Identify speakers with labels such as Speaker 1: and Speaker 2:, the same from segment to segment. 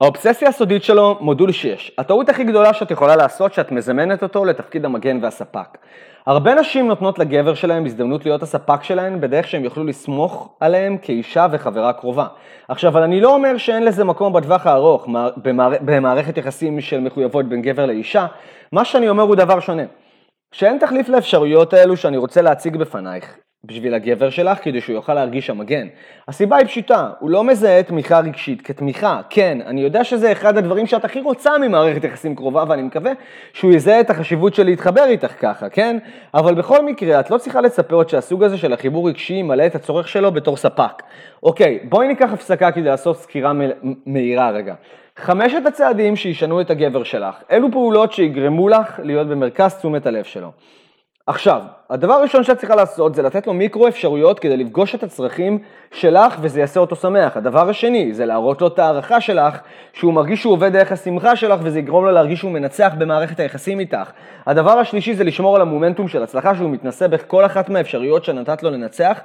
Speaker 1: האובססיה הסודית שלו, מודול 6. הטעות הכי גדולה שאת יכולה לעשות, שאת מזמנת אותו לתפקיד המגן והספק. הרבה נשים נותנות לגבר שלהם הזדמנות להיות הספק שלהן בדרך שהם יוכלו לסמוך עליהם כאישה וחברה קרובה. עכשיו, אבל אני לא אומר שאין לזה מקום בטווח הארוך, במער... במערכת יחסים של מחויבות בין גבר לאישה, מה שאני אומר הוא דבר שונה. שאין תחליף לאפשרויות האלו שאני רוצה להציג בפנייך. בשביל הגבר שלך כדי שהוא יוכל להרגיש המגן. הסיבה היא פשוטה, הוא לא מזהה תמיכה רגשית כתמיכה. כן, אני יודע שזה אחד הדברים שאת הכי רוצה ממערכת יחסים קרובה ואני מקווה שהוא יזהה את החשיבות של להתחבר איתך ככה, כן? אבל בכל מקרה, את לא צריכה לצפות שהסוג הזה של החיבור רגשי ימלא את הצורך שלו בתור ספק. אוקיי, בואי ניקח הפסקה כדי לעשות סקירה מהירה רגע. חמשת הצעדים שישנו את הגבר שלך, אלו פעולות שיגרמו לך להיות במרכז תשומת הלב שלו. עכשיו, הדבר הראשון שאת צריכה לעשות זה לתת לו מיקרו אפשרויות כדי לפגוש את הצרכים שלך וזה יעשה אותו שמח. הדבר השני זה להראות לו את הערכה שלך, שהוא מרגיש שהוא עובד דרך השמחה שלך וזה יגרום לו להרגיש שהוא מנצח במערכת היחסים איתך. הדבר השלישי זה לשמור על המומנטום של הצלחה שהוא מתנסה בכל אחת מהאפשרויות שנתת לו לנצח,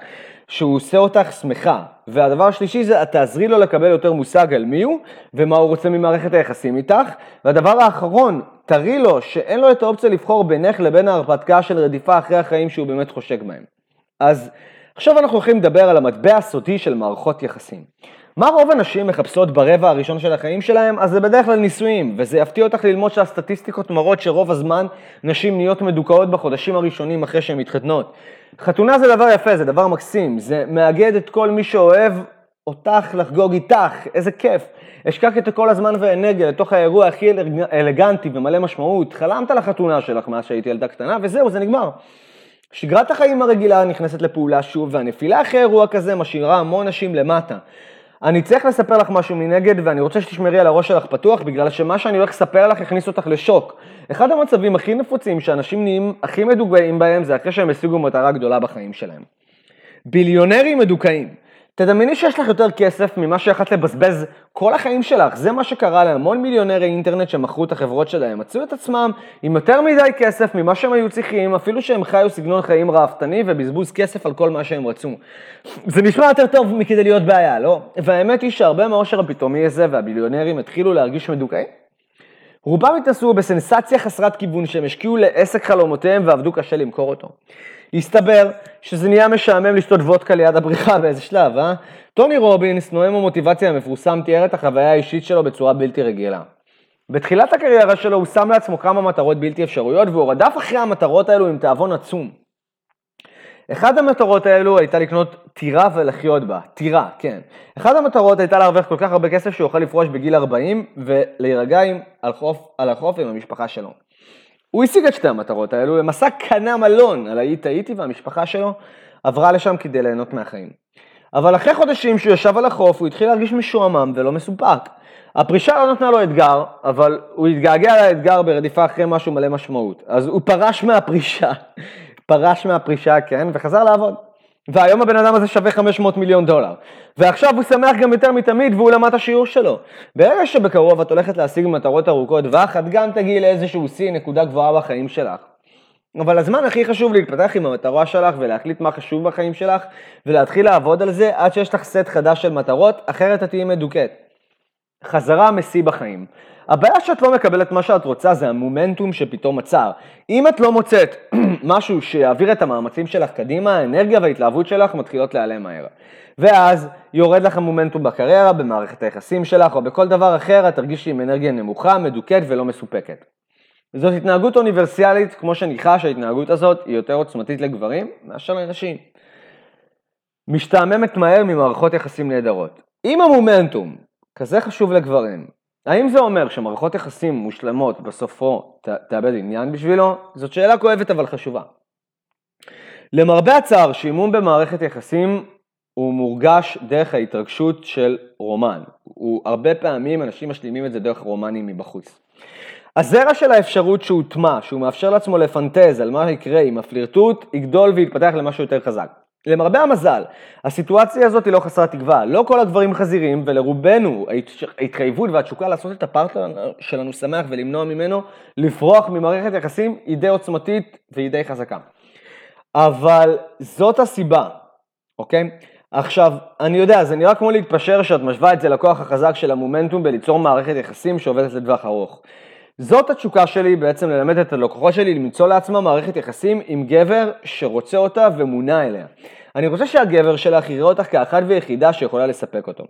Speaker 1: שהוא עושה אותך שמחה. והדבר השלישי זה את תעזרי לו לקבל יותר מושג על מי הוא ומה הוא רוצה ממערכת היחסים איתך. והדבר האחרון, תראי לו שאין לו את האופציה לבחור בינך לבין ההרפתקה של רדיפה אחרי החיים שהוא באמת חושק בהם. אז עכשיו אנחנו הולכים לדבר על המטבע הסודי של מערכות יחסים. מה רוב הנשים מחפשות ברבע הראשון של החיים שלהם? אז זה בדרך כלל נישואים, וזה יפתיע אותך ללמוד שהסטטיסטיקות מראות שרוב הזמן נשים נהיות מדוכאות בחודשים הראשונים אחרי שהן מתחתנות. חתונה זה דבר יפה, זה דבר מקסים, זה מאגד את כל מי שאוהב אותך לחגוג איתך, איזה כיף. השקעת כל הזמן והאנרגיה לתוך האירוע הכי אלגנטי ומלא משמעות, חלמת על החתונה שלך מאז שהייתי ילדה קטנה, וזהו, זה נגמר. שגרת החיים הרגילה נכנסת לפעולה שוב, והנפילה אחרי אירוע כזה משאירה המון נשים למטה. אני צריך לספר לך משהו מנגד, ואני רוצה שתשמרי על הראש שלך פתוח, בגלל שמה שאני הולך לספר לך יכניס אותך לשוק. אחד המצבים הכי נפוצים שאנשים נהיים הכי מדוכאים בהם, זה אחרי שהם השיגו מטרה גדולה בחיים שלהם. ביליונרים מדוכאים. תדמייני שיש לך יותר כסף ממה שיכולת לבזבז כל החיים שלך. זה מה שקרה להמון מיליונרי אינטרנט שמכרו את החברות שלהם. מצאו את עצמם עם יותר מדי כסף ממה שהם היו צריכים, אפילו שהם חיו סגנון חיים ראוותני ובזבוז כסף על כל מה שהם רצו. זה נשמע יותר טוב מכדי להיות בעיה, לא? והאמת היא שהרבה מהעושר הפתאומי הזה והביליונרים התחילו להרגיש מדוכאים. רובם התנסו בסנסציה חסרת כיוון שהם השקיעו לעסק חלומותיהם ועבדו קשה למכור אותו. הסתבר שזה נהיה משעמם לשתות וודקה ליד הבריכה באיזה שלב, אה? טוני רובינס, נואם המוטיבציה המפורסם, תיאר את החוויה האישית שלו בצורה בלתי רגילה. בתחילת הקריירה שלו הוא שם לעצמו כמה מטרות בלתי אפשרויות והוא רדף אחרי המטרות האלו עם תאבון עצום. אחד המטרות האלו הייתה לקנות טירה ולחיות בה, טירה, כן. אחד המטרות הייתה להרוויח כל כך הרבה כסף שהוא יוכל לפרוש בגיל 40 ולהירגע על, על החוף עם המשפחה שלו. הוא השיג את שתי המטרות האלו, למסע קנה מלון על האי טאיטי והמשפחה שלו עברה לשם כדי ליהנות מהחיים. אבל אחרי חודשים שהוא ישב על החוף הוא התחיל להרגיש משועמם ולא מסופק. הפרישה לא נתנה לו אתגר, אבל הוא התגעגע לאתגר ברדיפה אחרי משהו מלא משמעות. אז הוא פרש מהפרישה, פרש מהפרישה, כן, וחזר לעבוד. והיום הבן אדם הזה שווה 500 מיליון דולר. ועכשיו הוא שמח גם יותר מתמיד והוא למד את השיעור שלו. ברגע שבקרוב את הולכת להשיג מטרות ארוכות טווח, את גם תגיעי לאיזשהו שיא, נקודה גבוהה בחיים שלך. אבל הזמן הכי חשוב להתפתח עם המטרה שלך ולהחליט מה חשוב בחיים שלך ולהתחיל לעבוד על זה עד שיש לך סט חדש של מטרות, אחרת את תהיי מדוכאת. חזרה משיא בחיים. הבעיה שאת לא מקבלת מה שאת רוצה זה המומנטום שפתאום עצר. אם את לא מוצאת משהו שיעביר את המאמצים שלך קדימה, האנרגיה וההתלהבות שלך מתחילות להיעלם מהר. ואז יורד לך המומנטום בקריירה, במערכת היחסים שלך או בכל דבר אחר, את תרגישי עם אנרגיה נמוכה, מדוכאת ולא מסופקת. זאת התנהגות אוניברסיאלית, כמו שניחש, ההתנהגות הזאת היא יותר עוצמתית לגברים מאשר לנשים. משתעממת מהר ממערכות יחסים נהדרות. אם המומנטום כזה חשוב לגברים, האם זה אומר שמערכות יחסים מושלמות בסופו ת, תאבד עניין בשבילו? זאת שאלה כואבת אבל חשובה. למרבה הצער, שעימום במערכת יחסים הוא מורגש דרך ההתרגשות של רומן. הוא הרבה פעמים אנשים משלימים את זה דרך רומנים מבחוץ. הזרע של האפשרות שהוטמע, שהוא מאפשר לעצמו לפנטז על מה יקרה עם הפלירטוט, יגדול ויתפתח למשהו יותר חזק. למרבה המזל, הסיטואציה הזאת היא לא חסרת תקווה. לא כל הגברים חזירים, ולרובנו ההתחייבות והתשוקה לעשות את הפרטנר שלנו שמח ולמנוע ממנו לפרוח ממערכת יחסים היא די עוצמתית והיא די חזקה. אבל זאת הסיבה, אוקיי? עכשיו, אני יודע, זה נראה כמו להתפשר שאת משווה את זה לכוח החזק של המומנטום בליצור מערכת יחסים שעובדת לטווח ארוך. זאת התשוקה שלי בעצם ללמד את הלקוחות שלי למצוא לעצמה מערכת יחסים עם גבר שרוצה אותה ומונה אליה. אני רוצה שהגבר שלך יראה אותך כאחת ויחידה שיכולה לספק אותו.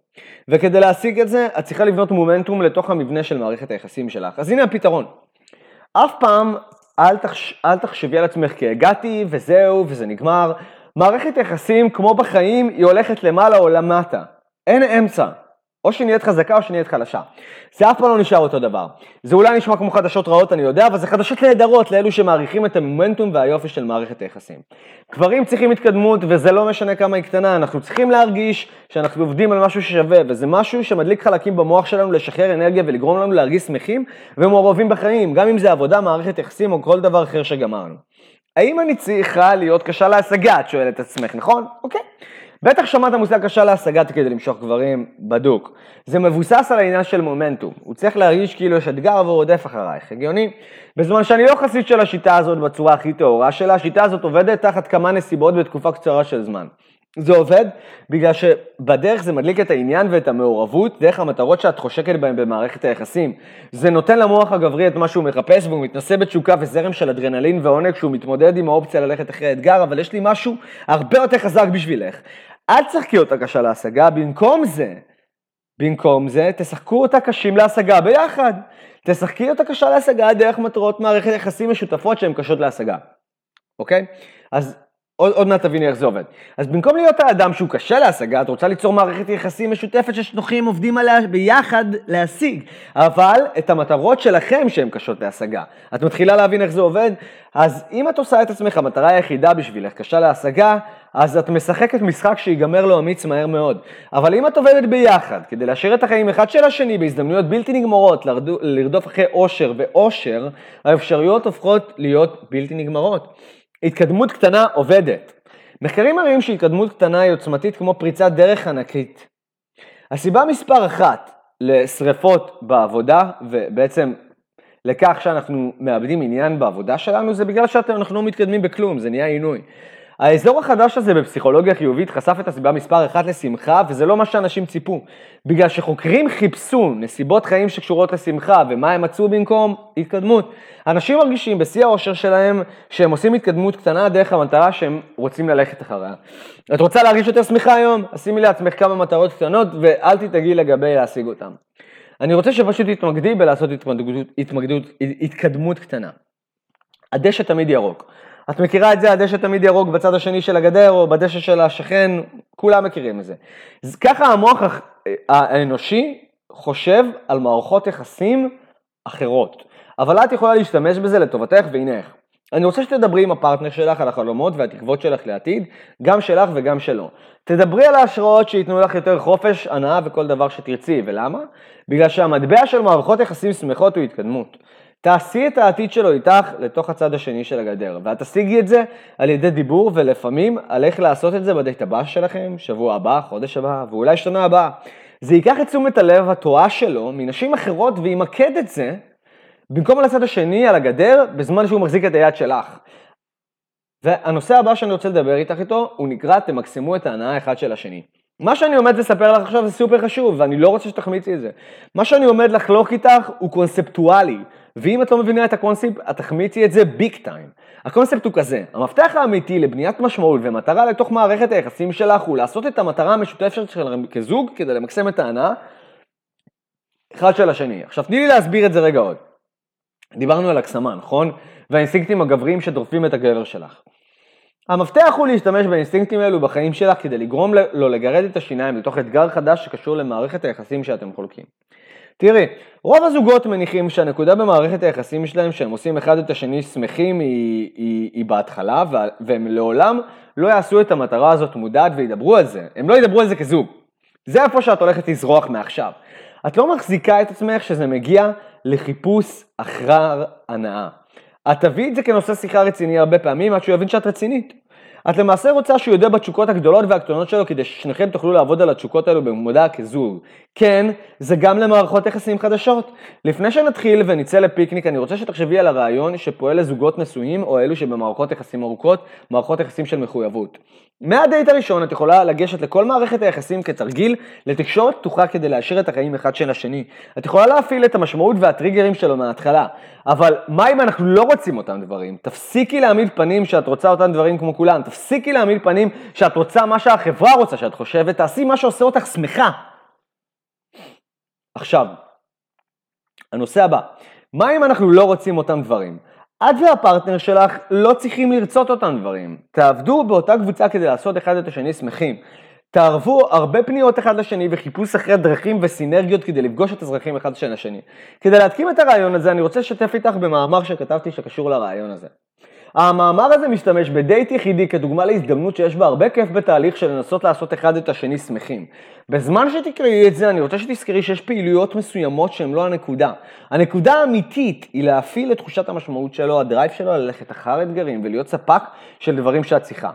Speaker 1: וכדי להשיג את זה, את צריכה לבנות מומנטום לתוך המבנה של מערכת היחסים שלך. אז הנה הפתרון. אף פעם אל, תחש... אל תחשבי על עצמך כי הגעתי וזהו וזה נגמר. מערכת יחסים, כמו בחיים, היא הולכת למעלה או למטה. אין אמצע. או שנהיית חזקה או שנהיית חלשה. זה אף פעם לא נשאר אותו דבר. זה אולי נשמע כמו חדשות רעות, אני יודע, אבל זה חדשות נהדרות לאלו שמעריכים את המומנטום והיופי של מערכת היחסים. גברים צריכים התקדמות, וזה לא משנה כמה היא קטנה, אנחנו צריכים להרגיש שאנחנו עובדים על משהו ששווה, וזה משהו שמדליק חלקים במוח שלנו לשחרר אנרגיה ולגרום לנו להרגיש שמחים ומעורבים בחיים, גם אם זה עבודה, מערכת יחסים או כל דבר אחר שגמרנו. האם אני צריכה להיות קשה להשגה, את שואלת את עצמך, נכון? אוקיי. בטח שמעת מושג קשה להשגת כדי למשוך גברים בדוק. זה מבוסס על העניין של מומנטום. הוא צריך להרגיש כאילו יש אתגר והוא רודף אחרייך, הגיוני? בזמן שאני לא חסיד של השיטה הזאת בצורה הכי טהורה שלה, השיטה הזאת עובדת תחת כמה נסיבות בתקופה קצרה של זמן. זה עובד בגלל שבדרך זה מדליק את העניין ואת המעורבות דרך המטרות שאת חושקת בהן במערכת היחסים. זה נותן למוח הגברי את מה שהוא מחפש והוא מתנסה בתשוקה וזרם של אדרנלין ועונג כשהוא מתמודד עם האופציה ללכת אחרי האתגר, אבל יש לי משהו הרבה יותר חזק בשבילך. אל תשחקי אותה קשה להשגה, במקום זה, במקום זה, תשחקו אותה קשים להשגה ביחד. תשחקי אותה קשה להשגה דרך מטרות מערכת יחסים משותפות שהן קשות להשגה, אוקיי? אז עוד, עוד מעט תביני איך זה עובד. אז במקום להיות האדם שהוא קשה להשגה, את רוצה ליצור מערכת יחסים משותפת ששנוכים עובדים עליה ביחד להשיג, אבל את המטרות שלכם שהן קשות להשגה. את מתחילה להבין איך זה עובד? אז אם את עושה את עצמך המטרה היחידה בשבילך קשה להשגה, אז את משחקת משחק שיגמר לו אמיץ מהר מאוד. אבל אם את עובדת ביחד, כדי להשאיר את החיים אחד של השני בהזדמנויות בלתי נגמרות, לרדוף אחרי אושר ואושר, האפשרויות הופכות להיות בלתי נגמרות. התקדמות קטנה עובדת. מחקרים מראים שהתקדמות קטנה היא עוצמתית כמו פריצת דרך ענקית. הסיבה מספר אחת לשריפות בעבודה, ובעצם לכך שאנחנו מאבדים עניין בעבודה שלנו, זה בגלל שאנחנו לא מתקדמים בכלום, זה נהיה עינוי. האזור החדש הזה בפסיכולוגיה חיובית חשף את הסיבה מספר אחת לשמחה, וזה לא מה שאנשים ציפו. בגלל שחוקרים חיפשו נסיבות חיים שקשורות לשמחה, ומה הם מצאו במקום? התקדמות. אנשים מרגישים בשיא האושר שלהם שהם עושים התקדמות קטנה דרך המטרה שהם רוצים ללכת אחריה. את רוצה להרגיש יותר שמחה היום? אז שימי לעצמך כמה מטרות קטנות, ואל תדאגי לגבי להשיג אותן. אני רוצה שפשוט תתמקדי בלעשות התמקדות, התמקדות, התקדמות קטנה. הדשא תמיד ירוק. את מכירה את זה, הדשא תמיד ירוק בצד השני של הגדר או בדשא של השכן, כולם מכירים את זה. אז ככה המוח האנושי חושב על מערכות יחסים אחרות, אבל את יכולה להשתמש בזה לטובתך והנה איך. אני רוצה שתדברי עם הפרטנר שלך על החלומות והתקוות שלך לעתיד, גם שלך וגם שלו. תדברי על ההשראות שייתנו לך יותר חופש, הנאה וכל דבר שתרצי, ולמה? בגלל שהמטבע של מערכות יחסים שמחות הוא התקדמות. תעשי את העתיד שלו איתך לתוך הצד השני של הגדר, ואת תשיגי את זה על ידי דיבור ולפעמים על איך לעשות את זה בדייט הבא שלכם, שבוע הבא, חודש הבא ואולי שנה הבאה. זה ייקח את תשומת הלב הטועה שלו מנשים אחרות וימקד את זה במקום על הצד השני, על הגדר, בזמן שהוא מחזיק את היד שלך. והנושא הבא שאני רוצה לדבר איתך איתו, הוא נקרא תמקסמו את ההנאה אחד של השני. מה שאני עומד לספר לך עכשיו זה סופר חשוב, ואני לא רוצה שתחמיצי את זה. מה שאני עומד לחלוק איתך הוא קונספטואלי, ואם את לא מבינה את הקונספט, את תחמיצי את זה ביג טיים. הקונספט הוא כזה, המפתח האמיתי לבניית משמעות ומטרה לתוך מערכת היחסים שלך הוא לעשות את המטרה המשותפת שלכם כזוג כדי למקסם את ההנאה אחד של השני. עכשיו תני לי להסביר את זה רגע עוד. דיברנו על הקסמה, נכון? והאינסטינקטים הגבריים שדורפים את הגבר שלך. המפתח הוא להשתמש באינסטינקטים האלו בחיים שלך כדי לגרום לו לגרד את השיניים לתוך אתגר חדש שקשור למערכת היחסים שאתם חולקים. תראי, רוב הזוגות מניחים שהנקודה במערכת היחסים שלהם שהם עושים אחד את השני שמחים היא, היא, היא בהתחלה והם לעולם לא יעשו את המטרה הזאת מודעת וידברו על זה, הם לא ידברו על זה כזוג. זה איפה שאת הולכת לזרוח מעכשיו. את לא מחזיקה את עצמך שזה מגיע לחיפוש אחר הנאה. את תביאי את זה כנושא שיחה רציני הרבה פעמים עד שהוא יבין שאת רצינית. את למעשה רוצה שהוא יודע בתשוקות הגדולות והקטנות שלו כדי ששניכם תוכלו לעבוד על התשוקות האלו במודע כזוג. כן, זה גם למערכות יחסים חדשות. לפני שנתחיל ונצא לפיקניק, אני רוצה שתחשבי על הרעיון שפועל לזוגות נשואים או אלו שבמערכות יחסים ארוכות, מערכות יחסים של מחויבות. מהדייט הראשון את יכולה לגשת לכל מערכת היחסים כתרגיל לתקשורת פתוחה כדי להשאיר את החיים אחד של השני. את יכולה להפעיל את המשמעות והטריגרים שלו מההתחלה, אבל מה אם אנחנו לא רוצים אותם דברים? תפסיקי להעמיד פנים שאת רוצה אותם דברים כמו כולם, תפסיקי להעמיד פנים שאת רוצה מה שהחברה רוצה שאת חושבת, תעשי מה שעושה אותך שמחה. עכשיו, הנושא הבא, מה אם אנחנו לא רוצים אותם דברים? את והפרטנר שלך לא צריכים לרצות אותם דברים. תעבדו באותה קבוצה כדי לעשות אחד את השני שמחים. תערבו הרבה פניות אחד לשני וחיפוש אחרי דרכים וסינרגיות כדי לפגוש את האזרחים אחד של השני. כדי להתקים את הרעיון הזה אני רוצה לשתף איתך במאמר שכתבתי שקשור לרעיון הזה. המאמר הזה משתמש בדייט יחידי כדוגמה להזדמנות שיש בה הרבה כיף בתהליך של לנסות לעשות אחד את השני שמחים. בזמן שתקראי את זה, אני רוצה שתזכרי שיש פעילויות מסוימות שהן לא הנקודה. הנקודה האמיתית היא להפעיל את תחושת המשמעות שלו, הדרייב שלו, ללכת אחר אתגרים ולהיות ספק של דברים שאת צריכה.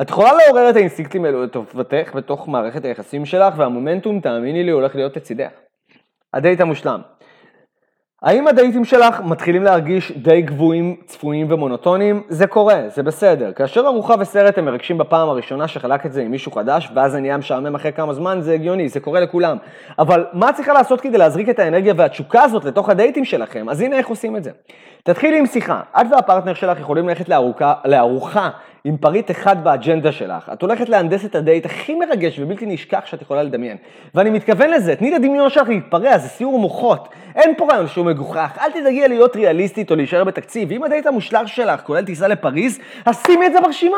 Speaker 1: את יכולה לעורר את האינסטינקטים האלו לטובתך בתוך מערכת היחסים שלך, והמומנטום, תאמיני לי, הולך להיות לצידך. הדייט המושלם. האם הדייטים שלך מתחילים להרגיש די גבוהים, צפויים ומונוטוניים? זה קורה, זה בסדר. כאשר ארוחה וסרט הם מרגשים בפעם הראשונה שחלק את זה עם מישהו חדש, ואז זה נהיה משעמם אחרי כמה זמן, זה הגיוני, זה קורה לכולם. אבל מה צריכה לעשות כדי להזריק את האנרגיה והתשוקה הזאת לתוך הדייטים שלכם? אז הנה איך עושים את זה. תתחילי עם שיחה. את והפרטנר שלך יכולים ללכת לארוחה, לארוחה עם פריט אחד באג'נדה שלך. את הולכת להנדס את הדייט הכי מרגש ובלתי נשכח שאת יכולה לדמיין. ואני מתכוון לזה, תני לדמיון שלך להתפרע, זה סיור מוחות. אין פה רעיון שהוא מגוחך, אל תדאגי להיות ריאליסטית או להישאר בתקציב. אם הדייט המושלם שלך כולל טיסה לפריז, אז שימי את זה ברשימה.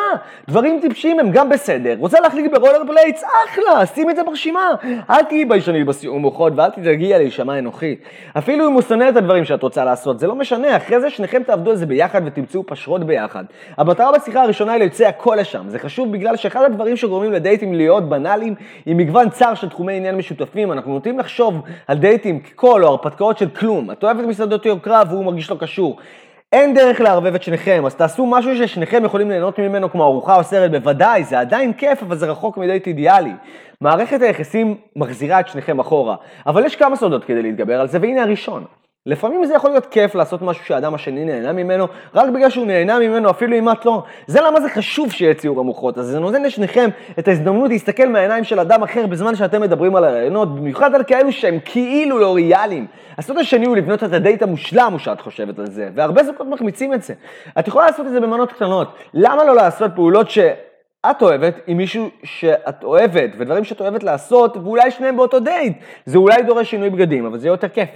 Speaker 1: דברים טיפשים הם גם בסדר. רוצה להחליק ב roller blades? אחלה, שימי את זה ברשימה. אל תהיי ביישנית בסיור מוחות ואל תדאגי להישמע אנוכי. אפילו אם הוא שונא את הדברים שאת רוצה לעשות, זה לא משנה, אחרי זה שניכם תעבדו על זה ביחד ותמצאו פשרות ביחד. המטרה בשיחה הראשונה היא ליוצא הכל לשם. זה חשוב בגלל שאחד הדברים שגורמים לדייטים להיות בנאליים, עם מגוון צר של תחומי עניין משותפים. אנחנו נוטים לחשוב על דייטים ככל או הרפתקאות של כלום. את אוהבת מסעדות יוקרה והוא מרגיש לא קשור. אין דרך לערבב את שניכם, אז תעשו משהו ששניכם יכולים ליהנות ממנו כמו ארוחה או סרט, בוודאי, זה עדיין כיף, אבל זה רחוק מדייט אידיאלי. מערכת היחסים מחזירה את שניכם אחורה, אבל יש כמה סודות כדי להתגבר על זה, והנה הראשון. לפעמים זה יכול להיות כיף לעשות משהו שהאדם השני נהנה ממנו, רק בגלל שהוא נהנה ממנו, אפילו אם את לא. זה למה זה חשוב שיהיה ציור המוחות הזה, זה נותן לשניכם את ההזדמנות להסתכל מהעיניים של אדם אחר בזמן שאתם מדברים על הרעיונות, במיוחד על כאלו שהם כאילו לא ריאליים. הסוד השני הוא לבנות את הדייט המושלם, שאת חושבת על זה, והרבה זוגות מחמיצים את זה. את יכולה לעשות את זה במנות קטנות. למה לא לעשות פעולות ש... את אוהבת עם מישהו שאת אוהבת, ודברים שאת אוהבת לעשות, ואולי שניהם באותו דייט. זה אולי דורש שינוי בגדים, אבל זה יהיה יותר כיף.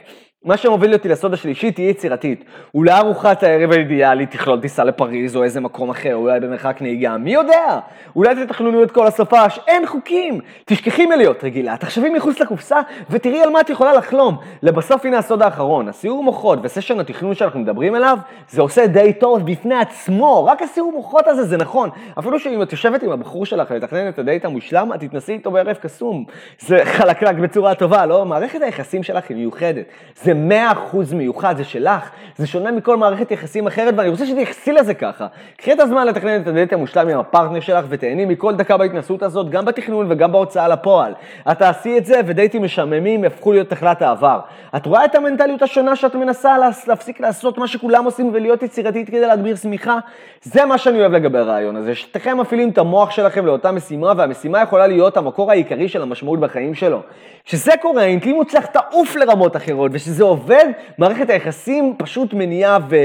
Speaker 1: מה שמוביל אותי לסוד השלישי, תהיה יצירתית. אולי ארוחת הערב האידיאלית תכלול טיסה לפריז או איזה מקום אחר, אולי במרחק נהיגה, מי יודע? אולי תתכננו את כל הסופש, אין חוקים! תשכחי מלהיות רגילה, תחשבי מחוץ לקופסה ותראי על מה את יכולה לחלום. לבסוף הנה הסוד האחרון, הסיור מוחות וסשן התכנון שאנחנו מדברים עליו, זה עושה די טוב בפני עצמו, רק הסיור מוחות הזה זה נכון. אפילו שאם את יושבת עם הבחור שלך לתכנן את הדייט המושלם, את תתנסי איתו בערב קסום. זה חלקלק בצורה טובה, לא? מערכת היחסים שלך היא מיוחדת. זה מאה אחוז מיוחד, זה שלך, זה שונה מכל מערכת יחסים אחרת, ואני רוצה שתייחסי לזה ככה. קחי את הזמן לתכנן את הדייט המושלם עם הפרטנר שלך, ותהני מכל דקה בהתנסות הזאת, גם בתכנון וגם בהוצאה לפועל. את תעשי את זה, ודייטים משעממים יהפכו להיות נחלת העבר. את רואה את המנטליות השונה שאת מנסה להפסיק לעשות מה שכולם עושים ולהיות יצירתית כדי להגביר שמיכה? זה מה שאני אוהב לגבי הרעיון הזה, שתיכם מפעילים את המוח שלכם לאותה משימה, והמשימה יכולה להיות המקור העיקרי של המשמעות בחיים שלו. כשזה קורה, האינטימות צריך לעוף לרמות אחרות, וכשזה עובד, מערכת היחסים פשוט מניעה ו...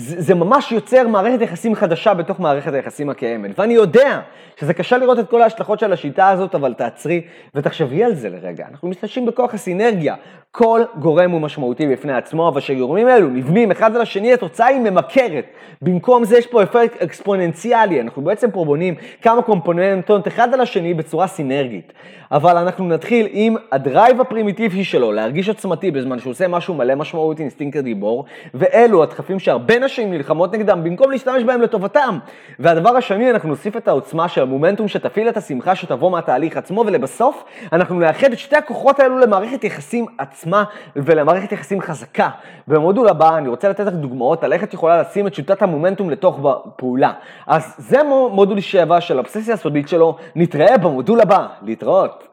Speaker 1: זה, זה ממש יוצר מערכת יחסים חדשה בתוך מערכת היחסים הקיימת. ואני יודע שזה קשה לראות את כל ההשלכות של השיטה הזאת, אבל תעצרי ותחשבי על זה לרגע. אנחנו משתמשים בכוח הסינרגיה. כל גורם הוא משמעותי בפני עצמו, אבל כשגורמים אלו נבנים אחד על השני, התוצאה היא ממכרת. במקום זה יש פה אפקט אקספוננציאלי, אנחנו בעצם פה בונים כמה קומפוננטות אחד על השני בצורה סינרגית. אבל אנחנו נתחיל עם ה drive הפרימיטיבי שלו, להרגיש עצמתי בזמן שהוא עושה משהו מלא משמעות, אינסטינקט הגיבור, ואלו הדחפים שהרבה נשים נלחמות נגדם, במקום להשתמש בהם לטובתם. והדבר השני, אנחנו נוסיף את העוצמה של המומנטום שתפעיל את השמחה שתבוא מהתהליך עצמו, ולבסוף, אנחנו נאחד את שתי הכוחות האלו למערכת יחסים עצמה ולמערכת יחסים חזקה. במודול הבא אני רוצה לתת לך דוגמאות על איך את יכולה לשים את שיטת המומנטום לתוך פעולה. אז זה מודול 7 של האובססיה הסודית שלו, נתראה במודול הבא, להתראות.